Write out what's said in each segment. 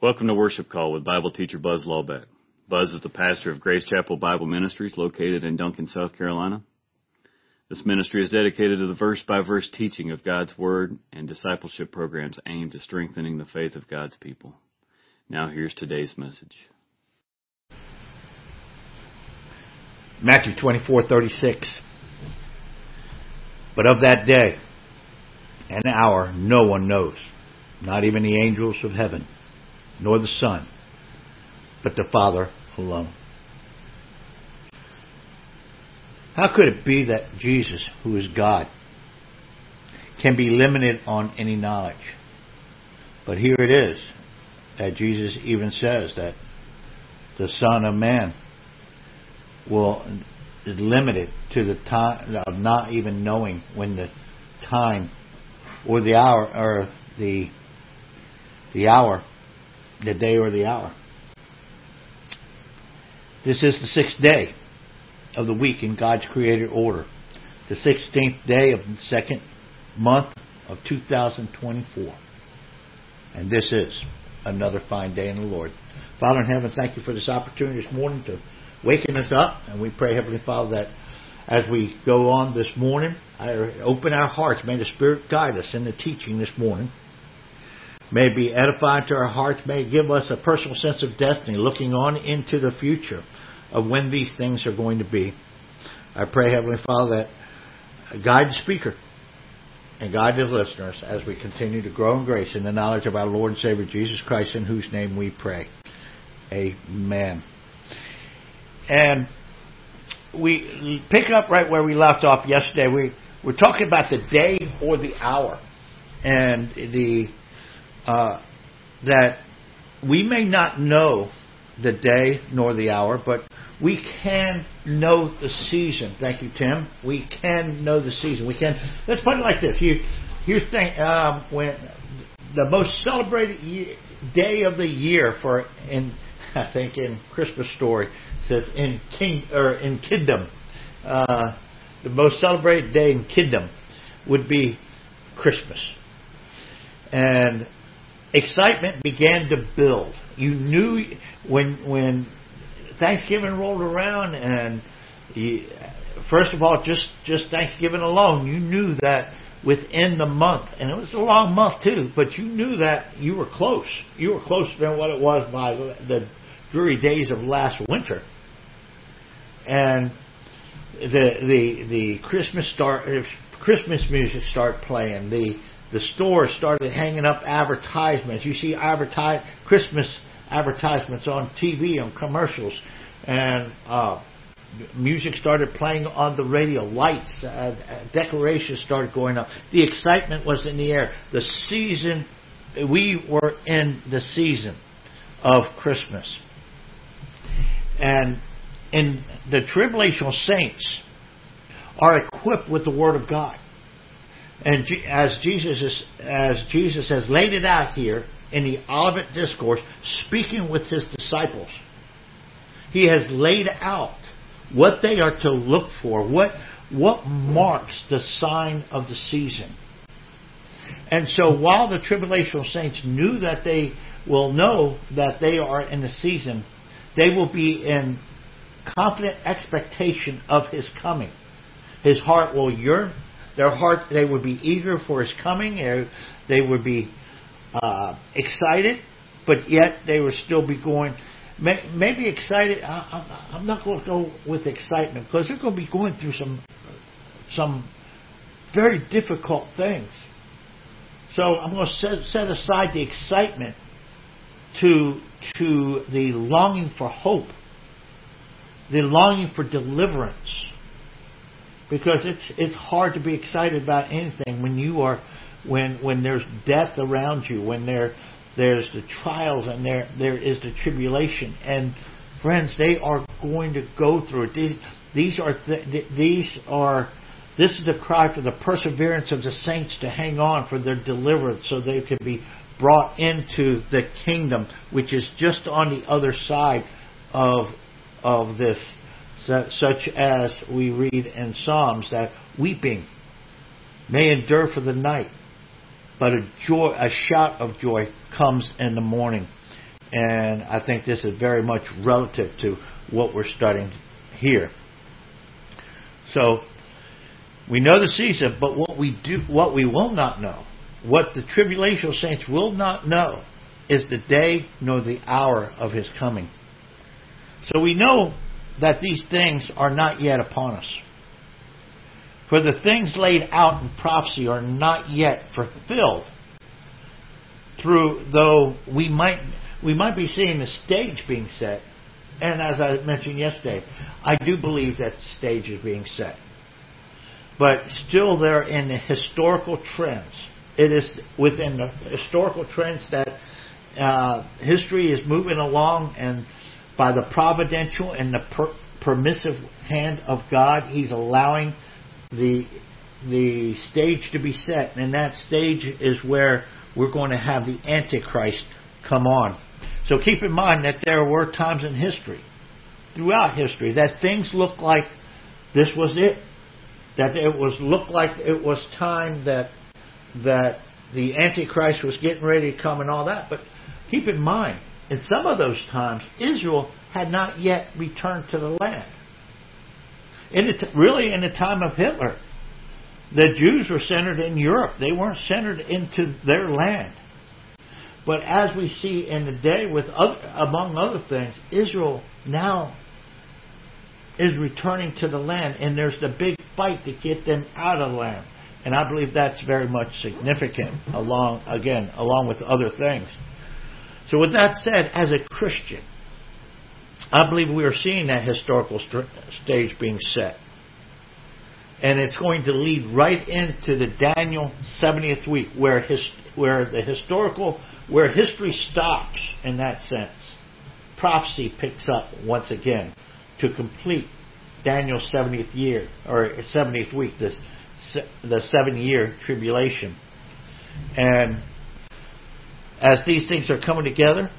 Welcome to Worship Call with Bible teacher Buzz Lawbeck. Buzz is the pastor of Grace Chapel Bible Ministries located in Duncan, South Carolina. This ministry is dedicated to the verse by verse teaching of God's Word and discipleship programs aimed at strengthening the faith of God's people. Now here's today's message. Matthew 24:36 But of that day and hour no one knows, not even the angels of heaven nor the Son, but the Father alone. How could it be that Jesus, who is God, can be limited on any knowledge? But here it is that Jesus even says that the Son of Man will is limited to the time of not even knowing when the time or the hour or the the hour the day or the hour. This is the sixth day of the week in God's created order, the 16th day of the second month of 2024. And this is another fine day in the Lord. Father in heaven, thank you for this opportunity this morning to waken us up. And we pray, Heavenly Father, that as we go on this morning, I open our hearts. May the Spirit guide us in the teaching this morning may be edified to our hearts, may give us a personal sense of destiny, looking on into the future of when these things are going to be. I pray, Heavenly Father, that guide the speaker and guide the listeners as we continue to grow in grace in the knowledge of our Lord and Savior Jesus Christ, in whose name we pray. Amen. And we pick up right where we left off yesterday. We we're talking about the day or the hour, and the uh, that we may not know the day nor the hour, but we can know the season. Thank you, Tim. We can know the season. We can. Let's put it like this. You, you think um, when the most celebrated year, day of the year for in I think in Christmas story says in king or in kingdom, uh, the most celebrated day in kingdom would be Christmas, and excitement began to build. You knew when when Thanksgiving rolled around, and you, first of all, just just Thanksgiving alone, you knew that within the month, and it was a long month too, but you knew that you were close. You were closer than what it was by the dreary days of last winter, and the the the Christmas start uh, Christmas music started playing. The the stores started hanging up advertisements. You see advertise Christmas advertisements on TV, on commercials, and uh, music started playing on the radio. Lights, uh, decorations started going up. The excitement was in the air. The season, we were in the season of Christmas, and in the tribulational saints are equipped with the Word of God. And as Jesus is, as Jesus has laid it out here in the Olivet Discourse, speaking with his disciples, he has laid out what they are to look for, what what marks the sign of the season. And so while the tribulational saints knew that they will know that they are in the season, they will be in confident expectation of his coming. His heart will yearn their heart, they would be eager for his coming. They would be uh, excited, but yet they would still be going. Maybe excited. I, I'm not going to go with excitement because they're going to be going through some some very difficult things. So I'm going to set, set aside the excitement to to the longing for hope, the longing for deliverance because it's it's hard to be excited about anything when you are when when there's death around you, when there there's the trials and there there is the tribulation and friends they are going to go through it. These, these are th- these are this is the cry for the perseverance of the saints to hang on for their deliverance so they can be brought into the kingdom which is just on the other side of of this such as we read in Psalms that weeping may endure for the night, but a joy, a shout of joy comes in the morning. And I think this is very much relative to what we're studying here. So we know the season, but what we do, what we will not know, what the tribulational saints will not know, is the day nor the hour of his coming. So we know that these things are not yet upon us. For the things laid out in prophecy are not yet fulfilled. Through though we might we might be seeing the stage being set, and as I mentioned yesterday, I do believe that stage is being set. But still, they're in the historical trends. It is within the historical trends that uh, history is moving along, and by the providential and the per- permissive hand of God, He's allowing the the stage to be set, and that stage is where we're going to have the Antichrist come on. So keep in mind that there were times in history, throughout history, that things looked like this was it, that it was looked like it was time that that the Antichrist was getting ready to come and all that. But keep in mind, in some of those times, Israel had not yet returned to the land. In the t- really, in the time of Hitler, the Jews were centered in Europe. They weren't centered into their land. But as we see in the day, with other, among other things, Israel now is returning to the land, and there's the big fight to get them out of the land. And I believe that's very much significant, along again, along with other things. So, with that said, as a Christian, I believe we are seeing that historical st- stage being set. And it's going to lead right into the Daniel 70th week, where, his, where the historical, where history stops in that sense. Prophecy picks up once again to complete Daniel's 70th year, or 70th week, this, the seven year tribulation. And as these things are coming together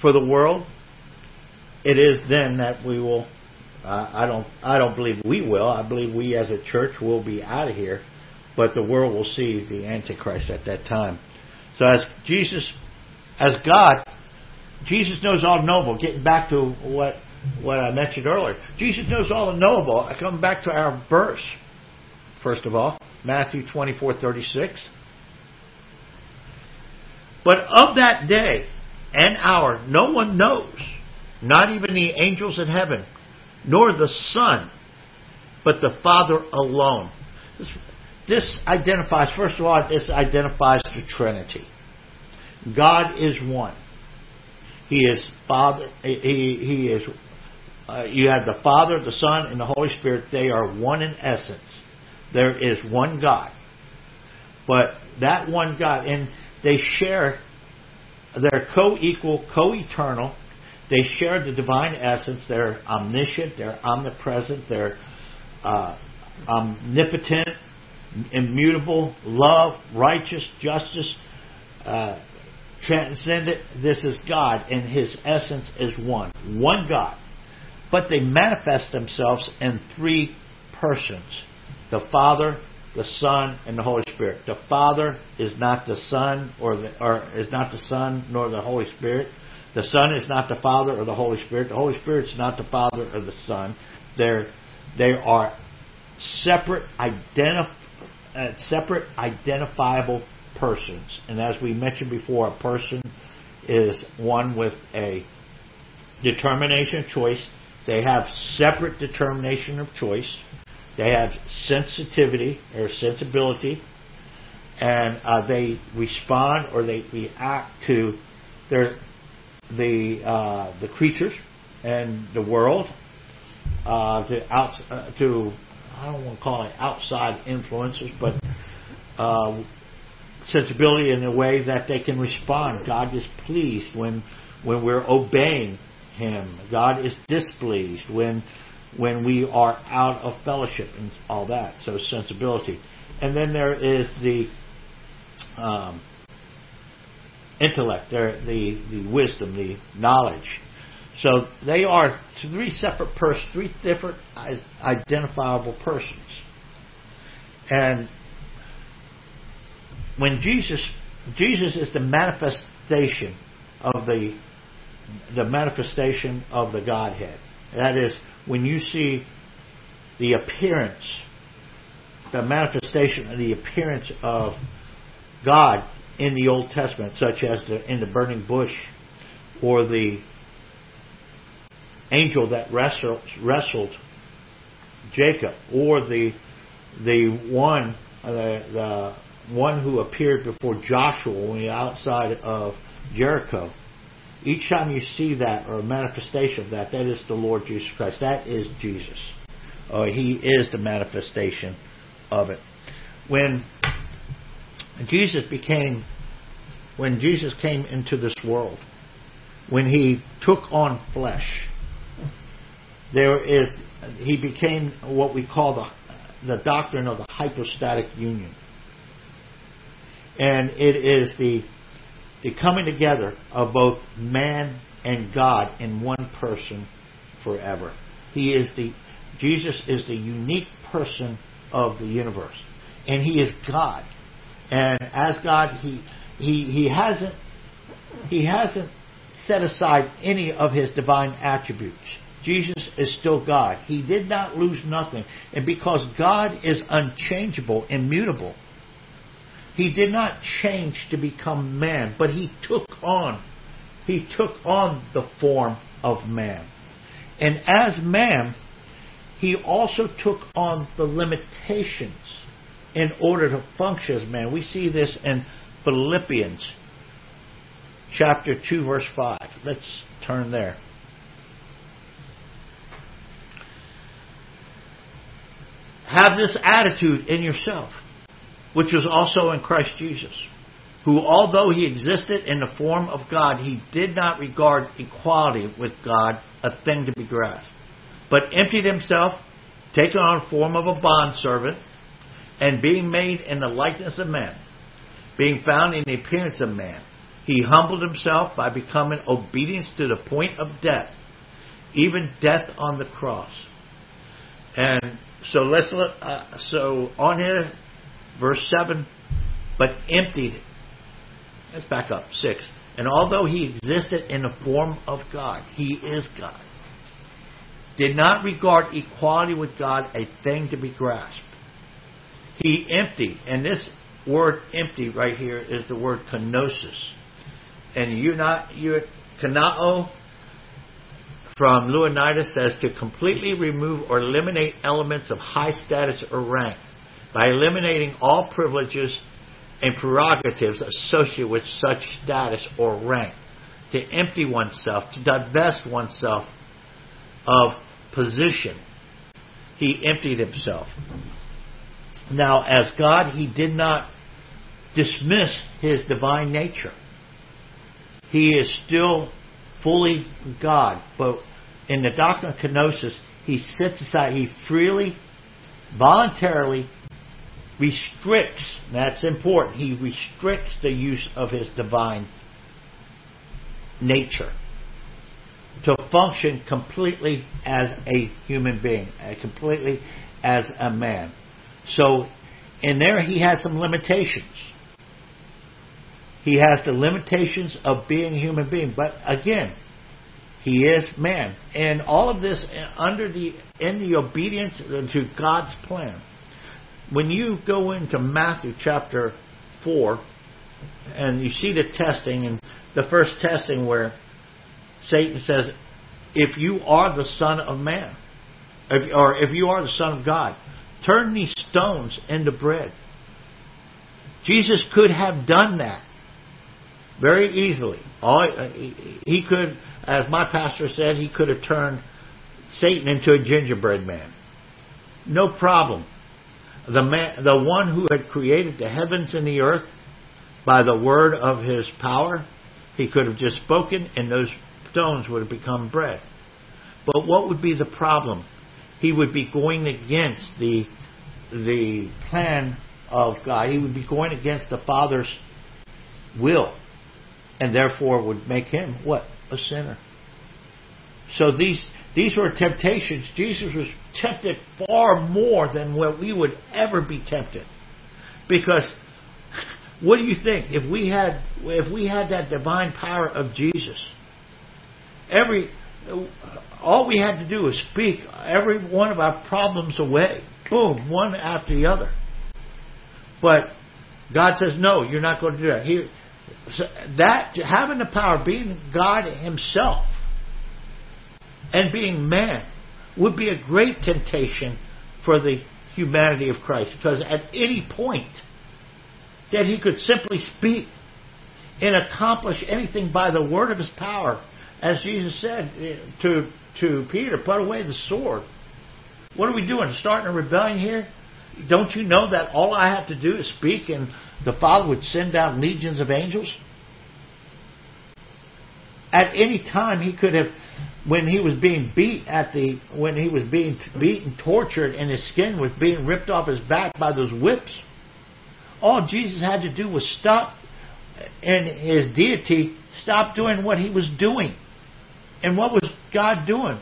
for the world, it is then that we will. Uh, I don't. I don't believe we will. I believe we as a church will be out of here, but the world will see the Antichrist at that time. So as Jesus, as God, Jesus knows all knowable. Getting back to what what I mentioned earlier, Jesus knows all the knowable. I come back to our verse. First of all, Matthew twenty four thirty six. But of that day and hour, no one knows not even the angels in heaven, nor the Son, but the Father alone. This, this identifies, first of all, this identifies the Trinity. God is one. He is Father. He, he is. Uh, you have the Father, the Son, and the Holy Spirit. They are one in essence. There is one God, but that one God, and they share. They're co-equal, co-eternal, they share the divine essence. They're omniscient, they're omnipresent, they're uh, omnipotent, immutable, love, righteous, justice, uh, transcendent. This is God, and His essence is one. One God. But they manifest themselves in three persons the Father, the Son, and the Holy Spirit. The Father is not the Son, or, the, or is not the Son nor the Holy Spirit. The Son is not the Father or the Holy Spirit. The Holy Spirit is not the Father or the Son. They're, they are separate, identif- uh, separate identifiable persons. And as we mentioned before, a person is one with a determination of choice. They have separate determination of choice. They have sensitivity or sensibility, and uh, they respond or they react to their the uh, the creatures and the world uh, to out uh, to I don't want to call it outside influences, but uh, sensibility in the way that they can respond. God is pleased when when we're obeying Him. God is displeased when when we are out of fellowship and all that. So sensibility, and then there is the um, intellect, the, the wisdom, the knowledge. So they are three separate persons, three different identifiable persons. And when Jesus, Jesus is the manifestation of the the manifestation of the Godhead. That is, when you see the appearance, the manifestation of the appearance of God in the Old Testament, such as the, in the burning bush or the angel that wrestled, wrestled Jacob, or the the one uh, the, the one who appeared before Joshua when he outside of Jericho. Each time you see that or a manifestation of that, that is the Lord Jesus Christ. That is Jesus. Uh, he is the manifestation of it. When Jesus became, when Jesus came into this world, when he took on flesh, there is, he became what we call the, the doctrine of the hypostatic union. And it is the, the coming together of both man and God in one person forever. He is the, Jesus is the unique person of the universe. And he is God. And as God, he, he, he hasn't, he hasn't set aside any of his divine attributes. Jesus is still God. He did not lose nothing. And because God is unchangeable, immutable, he did not change to become man, but he took on, he took on the form of man. And as man, he also took on the limitations in order to function as man. We see this in Philippians chapter 2 verse 5. Let's turn there. Have this attitude in yourself, which was also in Christ Jesus, who, although he existed in the form of God, he did not regard equality with God a thing to be grasped, but emptied himself, taking on the form of a bondservant, and being made in the likeness of men, being found in the appearance of man, he humbled himself by becoming obedient to the point of death, even death on the cross. And so let's look. Uh, so on here, verse seven, but emptied. It. Let's back up six. And although he existed in the form of God, he is God. Did not regard equality with God a thing to be grasped. He emptied, and this word empty right here is the word kenosis. And you not you kanao from Louw-Nida says to completely remove or eliminate elements of high status or rank by eliminating all privileges and prerogatives associated with such status or rank. To empty oneself, to divest oneself of position. He emptied himself. Now, as God, he did not dismiss his divine nature. He is still fully God, but in the doctrine of kenosis, he sits aside, he freely, voluntarily restricts, that's important, he restricts the use of his divine nature to function completely as a human being, uh, completely as a man. So, in there, he has some limitations. He has the limitations of being a human being. But again, he is man. And all of this under the in the obedience to God's plan. When you go into Matthew chapter four and you see the testing and the first testing where Satan says, If you are the Son of Man, if, or if you are the Son of God, turn these stones into bread. Jesus could have done that very easily. All, uh, he could, as my pastor said, he could have turned Satan into a gingerbread man. No problem. The man, the one who had created the heavens and the earth by the word of his power, he could have just spoken and those stones would have become bread. But what would be the problem? He would be going against the the plan of God. He would be going against the Father's will and therefore would make him what? A sinner. So these these were temptations. Jesus was tempted far more than what we would ever be tempted. Because What do you think if we had if we had that divine power of Jesus? Every all we had to do was speak every one of our problems away. Boom, one after the other. But God says, no, you're not going to do that. He, so that having the power, being God Himself, and being man, would be a great temptation for the humanity of Christ. Because at any point that He could simply speak and accomplish anything by the word of His power, as Jesus said eh, to to Peter, put away the sword. What are we doing? Starting a rebellion here? Don't you know that all I have to do is speak and the Father would send down legions of angels? At any time he could have when he was being beat at the when he was being beaten, tortured, and his skin was being ripped off his back by those whips. All Jesus had to do was stop and his deity stop doing what he was doing. And what was God doing?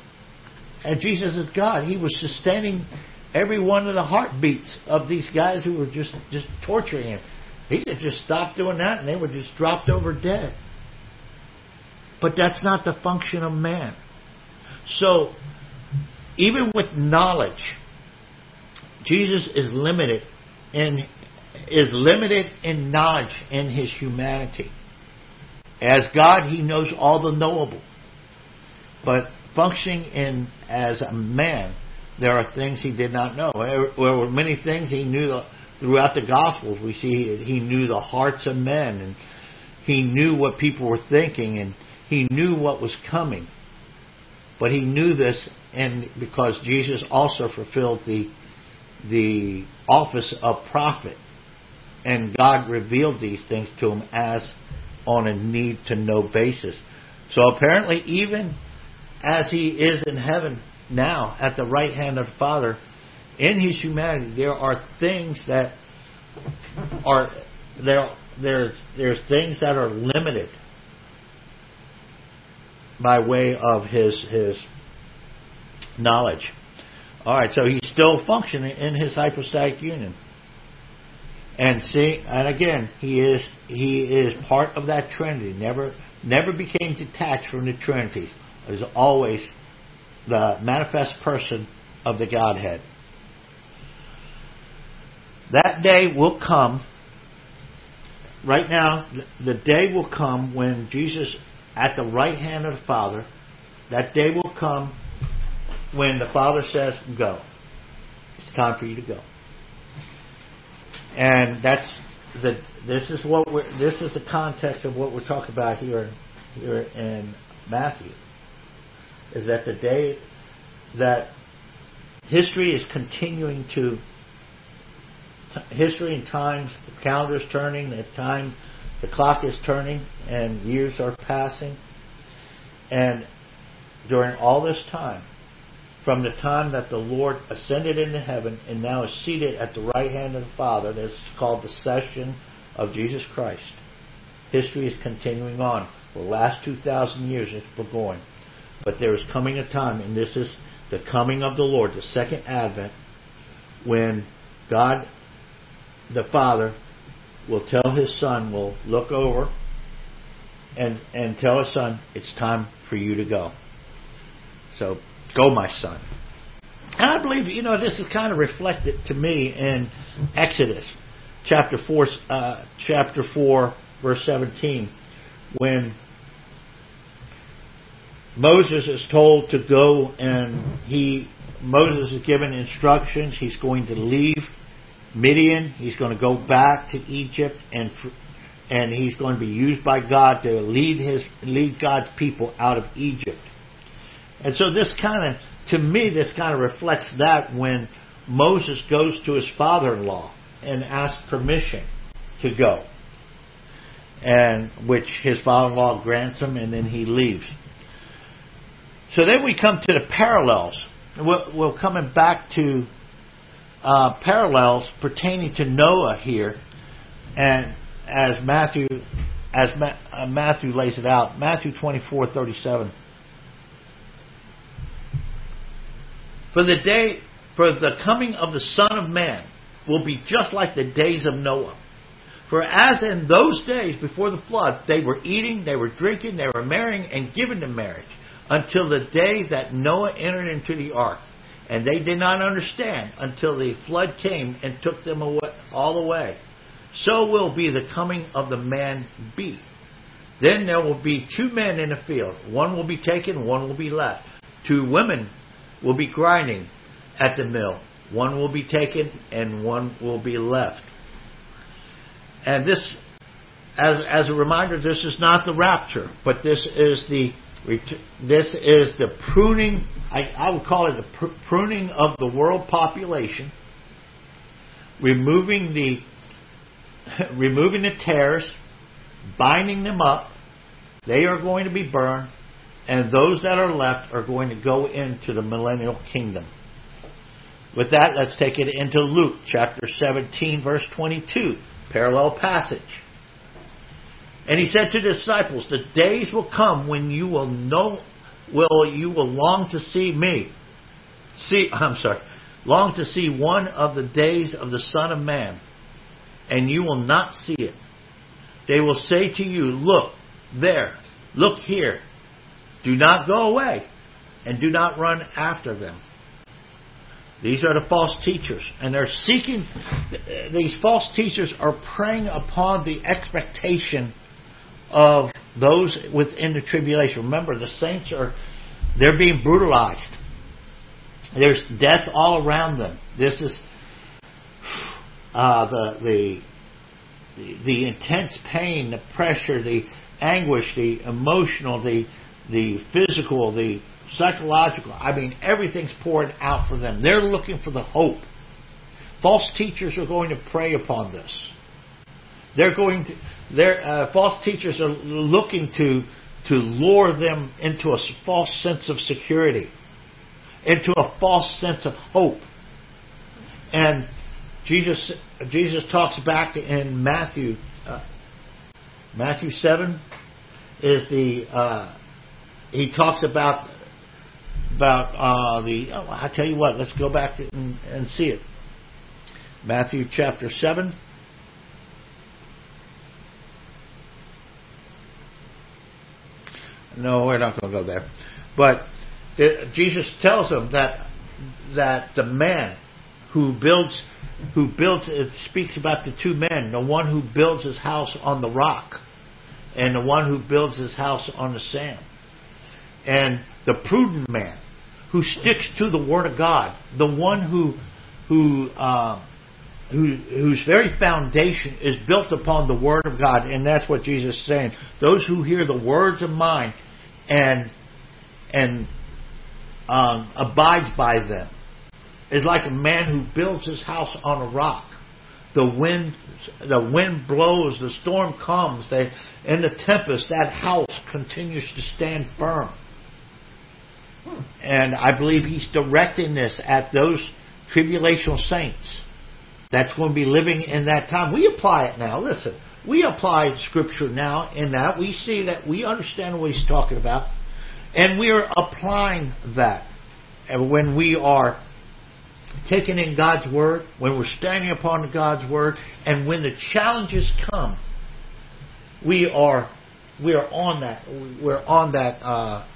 And Jesus is God. He was sustaining every one of the heartbeats of these guys who were just, just torturing him. He could just stop doing that and they were just dropped over dead. But that's not the function of man. So, even with knowledge, Jesus is limited in is limited in knowledge in his humanity. As God, he knows all the knowable. But functioning in as a man, there are things he did not know. There were many things he knew throughout the Gospels. We see he knew the hearts of men, and he knew what people were thinking, and he knew what was coming. But he knew this, and because Jesus also fulfilled the the office of prophet, and God revealed these things to him as on a need to know basis. So apparently, even as he is in heaven now at the right hand of the Father, in his humanity, there are things that are there. There's there's things that are limited by way of his his knowledge. All right, so he's still functioning in his hypostatic union. And see, and again, he is he is part of that Trinity. Never never became detached from the Trinity is always the manifest person of the Godhead. That day will come. Right now, the day will come when Jesus, at the right hand of the Father, that day will come when the Father says, Go. It's time for you to go. And that's the this is what we're this is the context of what we're talking about here here in Matthew is that the day that history is continuing to history and times the calendar is turning the time the clock is turning and years are passing. And during all this time from the time that the Lord ascended into heaven and now is seated at the right hand of the Father that's called the session of Jesus Christ history is continuing on. For the last 2,000 years it's been going but there is coming a time, and this is the coming of the Lord, the second advent, when God the Father will tell his Son, will look over and, and tell his Son, it's time for you to go. So, go, my son. And I believe, you know, this is kind of reflected to me in Exodus chapter 4, uh, chapter 4, verse 17, when Moses is told to go and he Moses is given instructions. He's going to leave Midian. He's going to go back to Egypt and and he's going to be used by God to lead his lead God's people out of Egypt. And so this kind of to me this kind of reflects that when Moses goes to his father-in-law and asks permission to go. And which his father-in-law grants him and then he leaves. So then we come to the parallels. We're, we're coming back to uh, parallels pertaining to Noah here, and as Matthew as Ma- uh, Matthew lays it out, Matthew twenty four thirty seven. For the day, for the coming of the Son of Man will be just like the days of Noah. For as in those days before the flood, they were eating, they were drinking, they were marrying, and given in marriage, until the day that Noah entered into the ark. And they did not understand until the flood came and took them away, all away. So will be the coming of the man be. Then there will be two men in a field. One will be taken, one will be left. Two women will be grinding at the mill. One will be taken and one will be left. And this, as, as a reminder, this is not the rapture, but this is the this is the pruning. I, I would call it the pr- pruning of the world population, removing the removing the tares, binding them up. They are going to be burned, and those that are left are going to go into the millennial kingdom. With that, let's take it into Luke chapter 17, verse 22, parallel passage. And he said to the disciples, The days will come when you will know will you will long to see me. See I'm sorry. Long to see one of the days of the Son of Man, and you will not see it. They will say to you, Look there, look here. Do not go away, and do not run after them. These are the false teachers, and they're seeking, these false teachers are preying upon the expectation of those within the tribulation. Remember, the saints are, they're being brutalized. There's death all around them. This is uh, the, the, the intense pain, the pressure, the anguish, the emotional, the, the physical, the psychological. I mean, everything's pouring out for them. They're looking for the hope. False teachers are going to prey upon this. They're going to, they're, uh, false teachers are looking to, to lure them into a false sense of security, into a false sense of hope. And Jesus, Jesus talks back in Matthew, uh, Matthew 7 is the, uh, he talks about about uh, the. Oh, I tell you what, let's go back and, and see it. Matthew chapter seven. No, we're not going to go there. But it, Jesus tells them that that the man who builds who builds it speaks about the two men, the one who builds his house on the rock and the one who builds his house on the sand. And the prudent man who sticks to the Word of God, the one who who uh, who, whose very foundation is built upon the Word of God, and that's what Jesus is saying. Those who hear the words of mine and and um, abides by them is like a man who builds his house on a rock. The wind, the wind blows, the storm comes, they, in the tempest, that house continues to stand firm. And I believe he's directing this at those tribulational saints that's going to be living in that time. We apply it now. Listen, we apply Scripture now in that. We see that we understand what he's talking about. And we are applying that. And when we are taking in God's Word, when we're standing upon God's Word, and when the challenges come, we are we are on that. We're on that uh,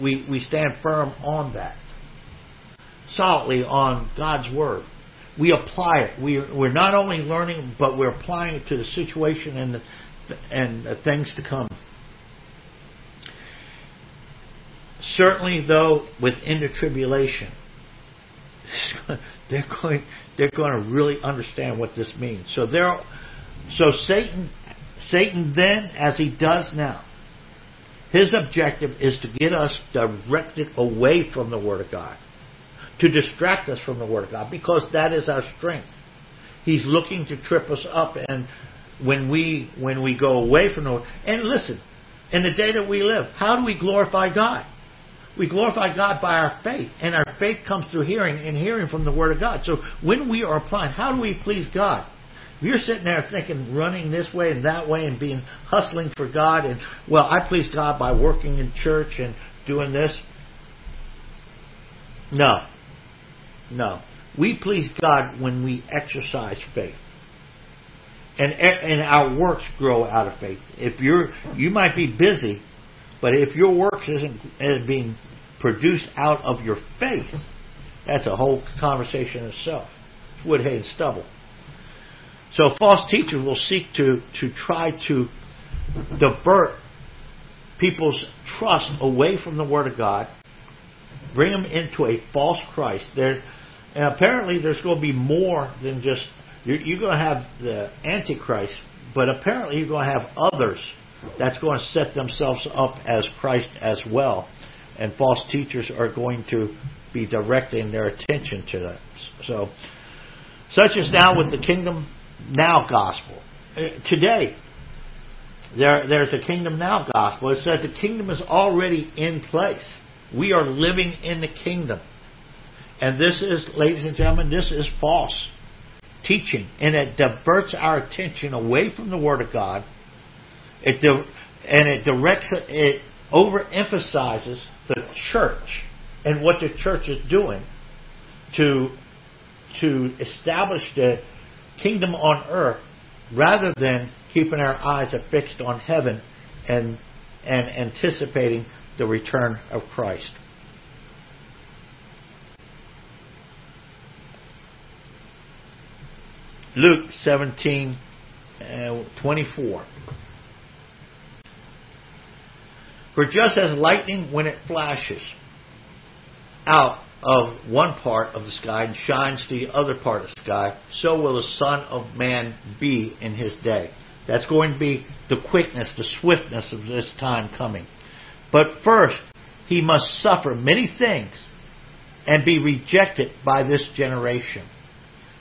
we, we stand firm on that. Solidly on God's Word. We apply it. We, we're not only learning, but we're applying it to the situation and the, and the things to come. Certainly, though, within the tribulation, they're going they're going to really understand what this means. So there, so Satan Satan then, as he does now, his objective is to get us directed away from the Word of God, to distract us from the Word of God, because that is our strength. He's looking to trip us up, and when we when we go away from the Word, and listen, in the day that we live, how do we glorify God? We glorify God by our faith, and our faith comes through hearing, and hearing from the Word of God. So when we are applying, how do we please God? If you're sitting there thinking, running this way and that way and being hustling for God, and, well, I please God by working in church and doing this. No. No. We please God when we exercise faith. and and our works grow out of faith. If you're you might be busy, but if your works isn't is being produced out of your faith, that's a whole conversation in itself. It's wood, hay, and stubble. So false teachers will seek to to try to divert people's trust away from the Word of God, bring them into a false Christ. There, apparently, there's going to be more than just you're, you're going to have the Antichrist, but apparently you're going to have others that's going to set themselves up as Christ as well, and false teachers are going to be directing their attention to that. So, such is now with the kingdom now gospel. Uh, today, there, there's a kingdom now gospel. It says the kingdom is already in place. We are living in the kingdom. And this is, ladies and gentlemen, this is false teaching. And it diverts our attention away from the Word of God. It and it directs, it overemphasizes the church and what the church is doing to, to establish the kingdom on earth rather than keeping our eyes fixed on heaven and, and anticipating the return of Christ. Luke 17 uh, 24. For just as lightning, when it flashes out of one part of the sky and shines to the other part of the sky, so will the Son of Man be in his day. That's going to be the quickness, the swiftness of this time coming. But first, he must suffer many things and be rejected by this generation.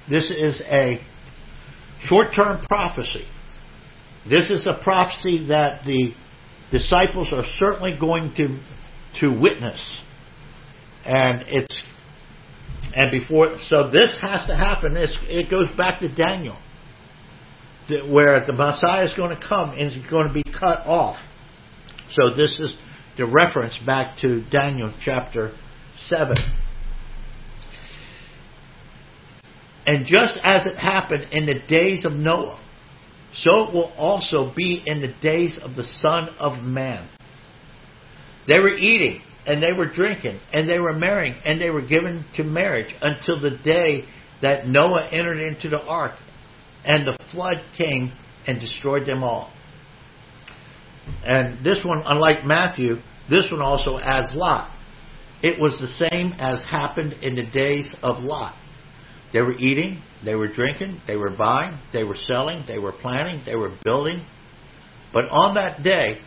This is a short term prophecy. This is a prophecy that the disciples are certainly going to, to witness. And it's and before so this has to happen. It's, it goes back to Daniel where the Messiah is going to come and is going to be cut off. So this is the reference back to Daniel chapter 7. And just as it happened in the days of Noah, so it will also be in the days of the Son of Man. They were eating and they were drinking and they were marrying and they were given to marriage until the day that Noah entered into the ark and the flood came and destroyed them all. And this one, unlike Matthew, this one also adds Lot. It was the same as happened in the days of Lot. They were eating, they were drinking, they were buying, they were selling, they were planning, they were building. But on that day,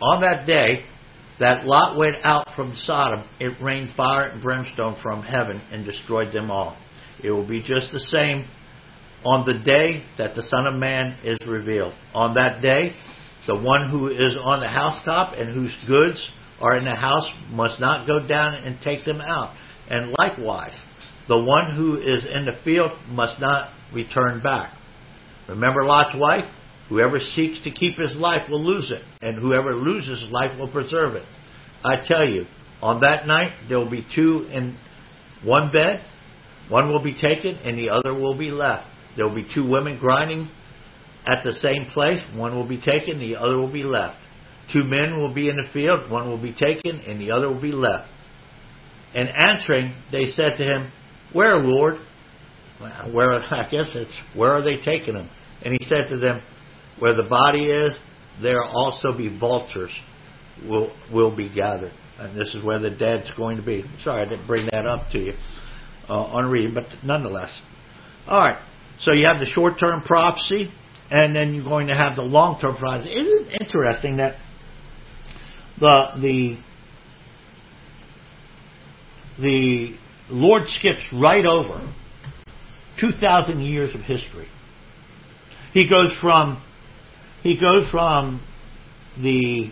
on that day, that Lot went out from Sodom, it rained fire and brimstone from heaven and destroyed them all. It will be just the same on the day that the Son of Man is revealed. On that day, the one who is on the housetop and whose goods are in the house must not go down and take them out. And likewise, the one who is in the field must not return back. Remember Lot's wife? Whoever seeks to keep his life will lose it, and whoever loses his life will preserve it. I tell you, on that night there will be two in one bed. One will be taken, and the other will be left. There will be two women grinding at the same place. One will be taken, the other will be left. Two men will be in the field. One will be taken, and the other will be left. And answering, they said to him, Where, Lord? Where? I guess it's where are they taking him? And he said to them, where the body is, there also be vultures will will be gathered. And this is where the dead's going to be. Sorry, I didn't bring that up to you uh, on reading, but nonetheless. All right. So you have the short-term prophecy, and then you're going to have the long-term prophecy. Isn't it interesting that the the the Lord skips right over two thousand years of history. He goes from he goes from the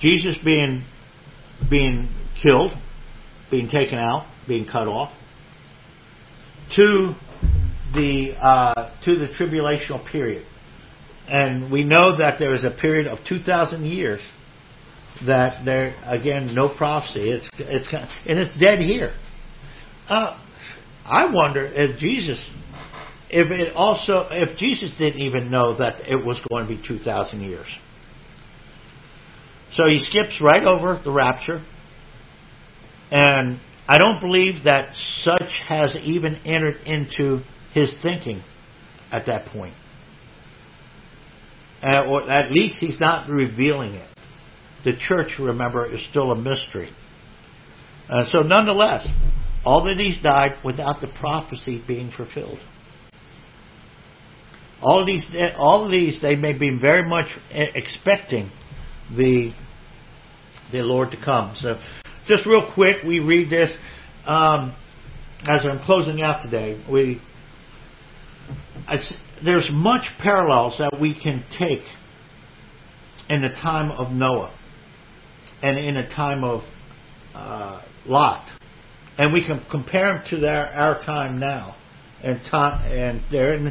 Jesus being being killed, being taken out, being cut off, to the uh, to the tribulational period, and we know that there is a period of two thousand years that there again no prophecy. It's it's and it's dead here. Uh, I wonder if Jesus, if it also, if Jesus didn't even know that it was going to be 2,000 years. So he skips right over the rapture. And I don't believe that such has even entered into his thinking at that point. Uh, or at least he's not revealing it. The church, remember, is still a mystery. Uh, so, nonetheless, all of these died without the prophecy being fulfilled. All of these, all of these, they may be very much expecting the the Lord to come. So, just real quick, we read this um, as I'm closing out today. We there's much parallels that we can take in the time of Noah and in the time of uh, Lot, and we can compare them to their, our time now. And time, and there, and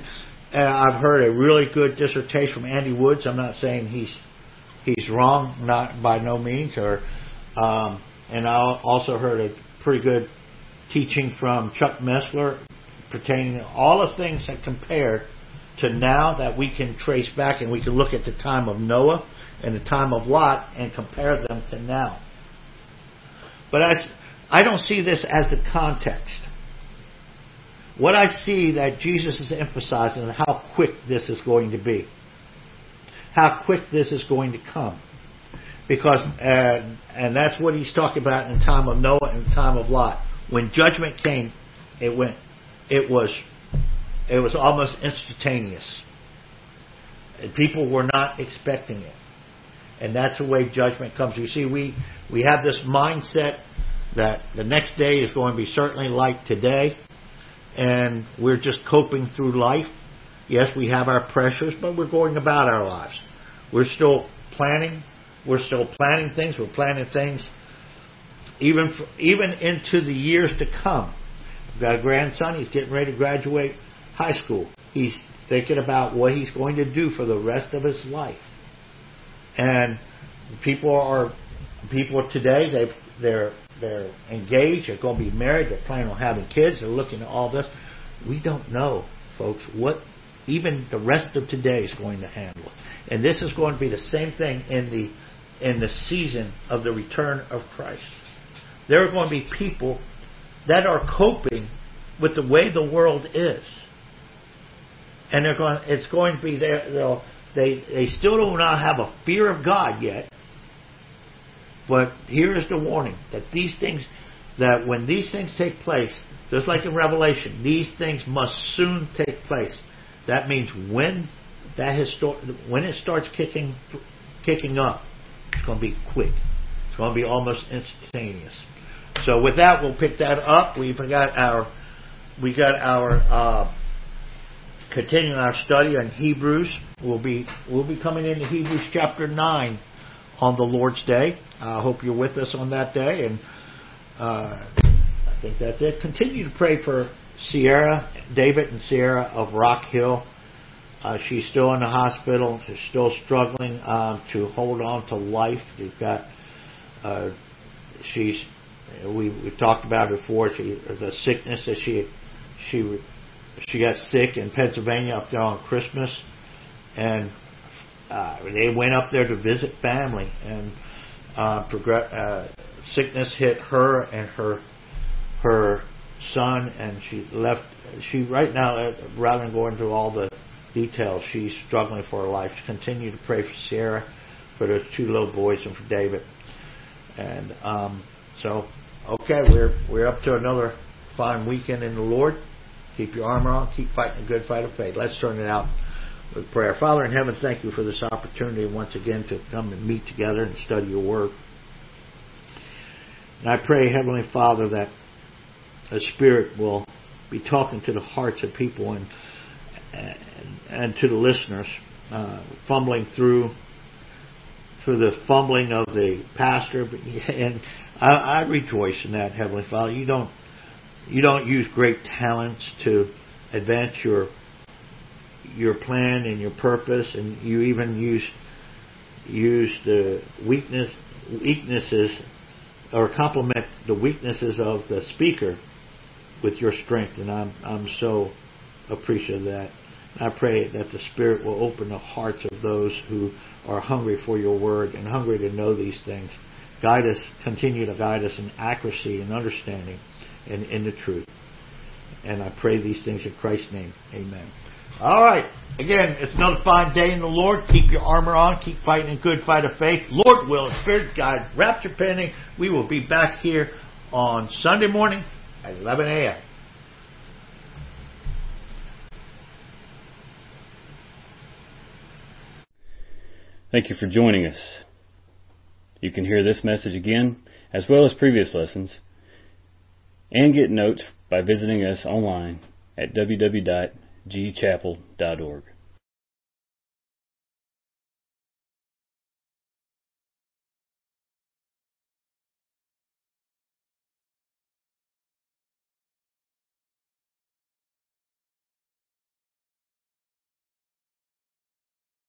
uh, I've heard a really good dissertation from Andy Woods. I'm not saying he's he's wrong, not by no means. Or, um, and I also heard a pretty good teaching from Chuck Missler pertaining all the things that compared to now that we can trace back and we can look at the time of Noah and the time of Lot and compare them to now. But I, I don't see this as the context. What I see that Jesus is emphasizing is how quick this is going to be. How quick this is going to come. Because, uh, and that's what he's talking about in the time of Noah and the time of Lot. When judgment came, it went, it was it was almost instantaneous. People were not expecting it. And that's the way judgment comes. You see, we, we have this mindset that the next day is going to be certainly like today, and we're just coping through life. Yes, we have our pressures, but we're going about our lives. We're still planning. We're still planning things. We're planning things even for, even into the years to come. Got a grandson. He's getting ready to graduate high school. He's thinking about what he's going to do for the rest of his life. And people are people today they they're they're engaged, they're going to be married, they're planning on having kids, they're looking at all this. We don't know, folks, what even the rest of today is going to handle. And this is going to be the same thing in the in the season of the return of Christ. There are going to be people that are coping with the way the world is and they're going. It's going to be there. They they still do not have a fear of God yet. But here is the warning that these things, that when these things take place, just like in Revelation, these things must soon take place. That means when that histor- when it starts kicking kicking up, it's going to be quick. It's going to be almost instantaneous. So with that, we'll pick that up. We've got our we got our uh, continuing our study on Hebrews. We'll be we'll be coming into Hebrews chapter nine on the Lord's Day. I hope you're with us on that day, and uh, I think that's it. Continue to pray for Sierra, David, and Sierra of Rock Hill. Uh, she's still in the hospital. She's still struggling um, to hold on to life. We've got uh, she's we we talked about before. She the sickness that she she she got sick in Pennsylvania up there on Christmas, and uh, they went up there to visit family, and uh, progress, uh, sickness hit her and her her son, and she left. She right now, uh, rather than going into all the details, she's struggling for her life. Continue to pray for Sierra, for those two little boys, and for David. And um, so, okay, we're we're up to another fine weekend in the Lord. Keep your armor on. Keep fighting a good fight of faith. Let's turn it out with prayer. Father in heaven, thank you for this opportunity once again to come and meet together and study your word. And I pray, Heavenly Father, that the Spirit will be talking to the hearts of people and and, and to the listeners, uh, fumbling through through the fumbling of the pastor. And I, I rejoice in that, Heavenly Father. You don't you don't use great talents to advance your your plan and your purpose, and you even use use the weakness weaknesses or complement the weaknesses of the speaker with your strength, and I'm I'm so appreciative of that. I pray that the Spirit will open the hearts of those who are hungry for your word and hungry to know these things. Guide us, continue to guide us in accuracy and understanding and in the truth. And I pray these things in Christ's name. Amen. All right. Again, it's another fine day in the Lord. Keep your armor on. Keep fighting a good fight of faith. Lord will, Spirit guide, rapture pending. We will be back here on Sunday morning at 11 a.m. Thank you for joining us. You can hear this message again, as well as previous lessons, and get notes by visiting us online at www.gchapel.org.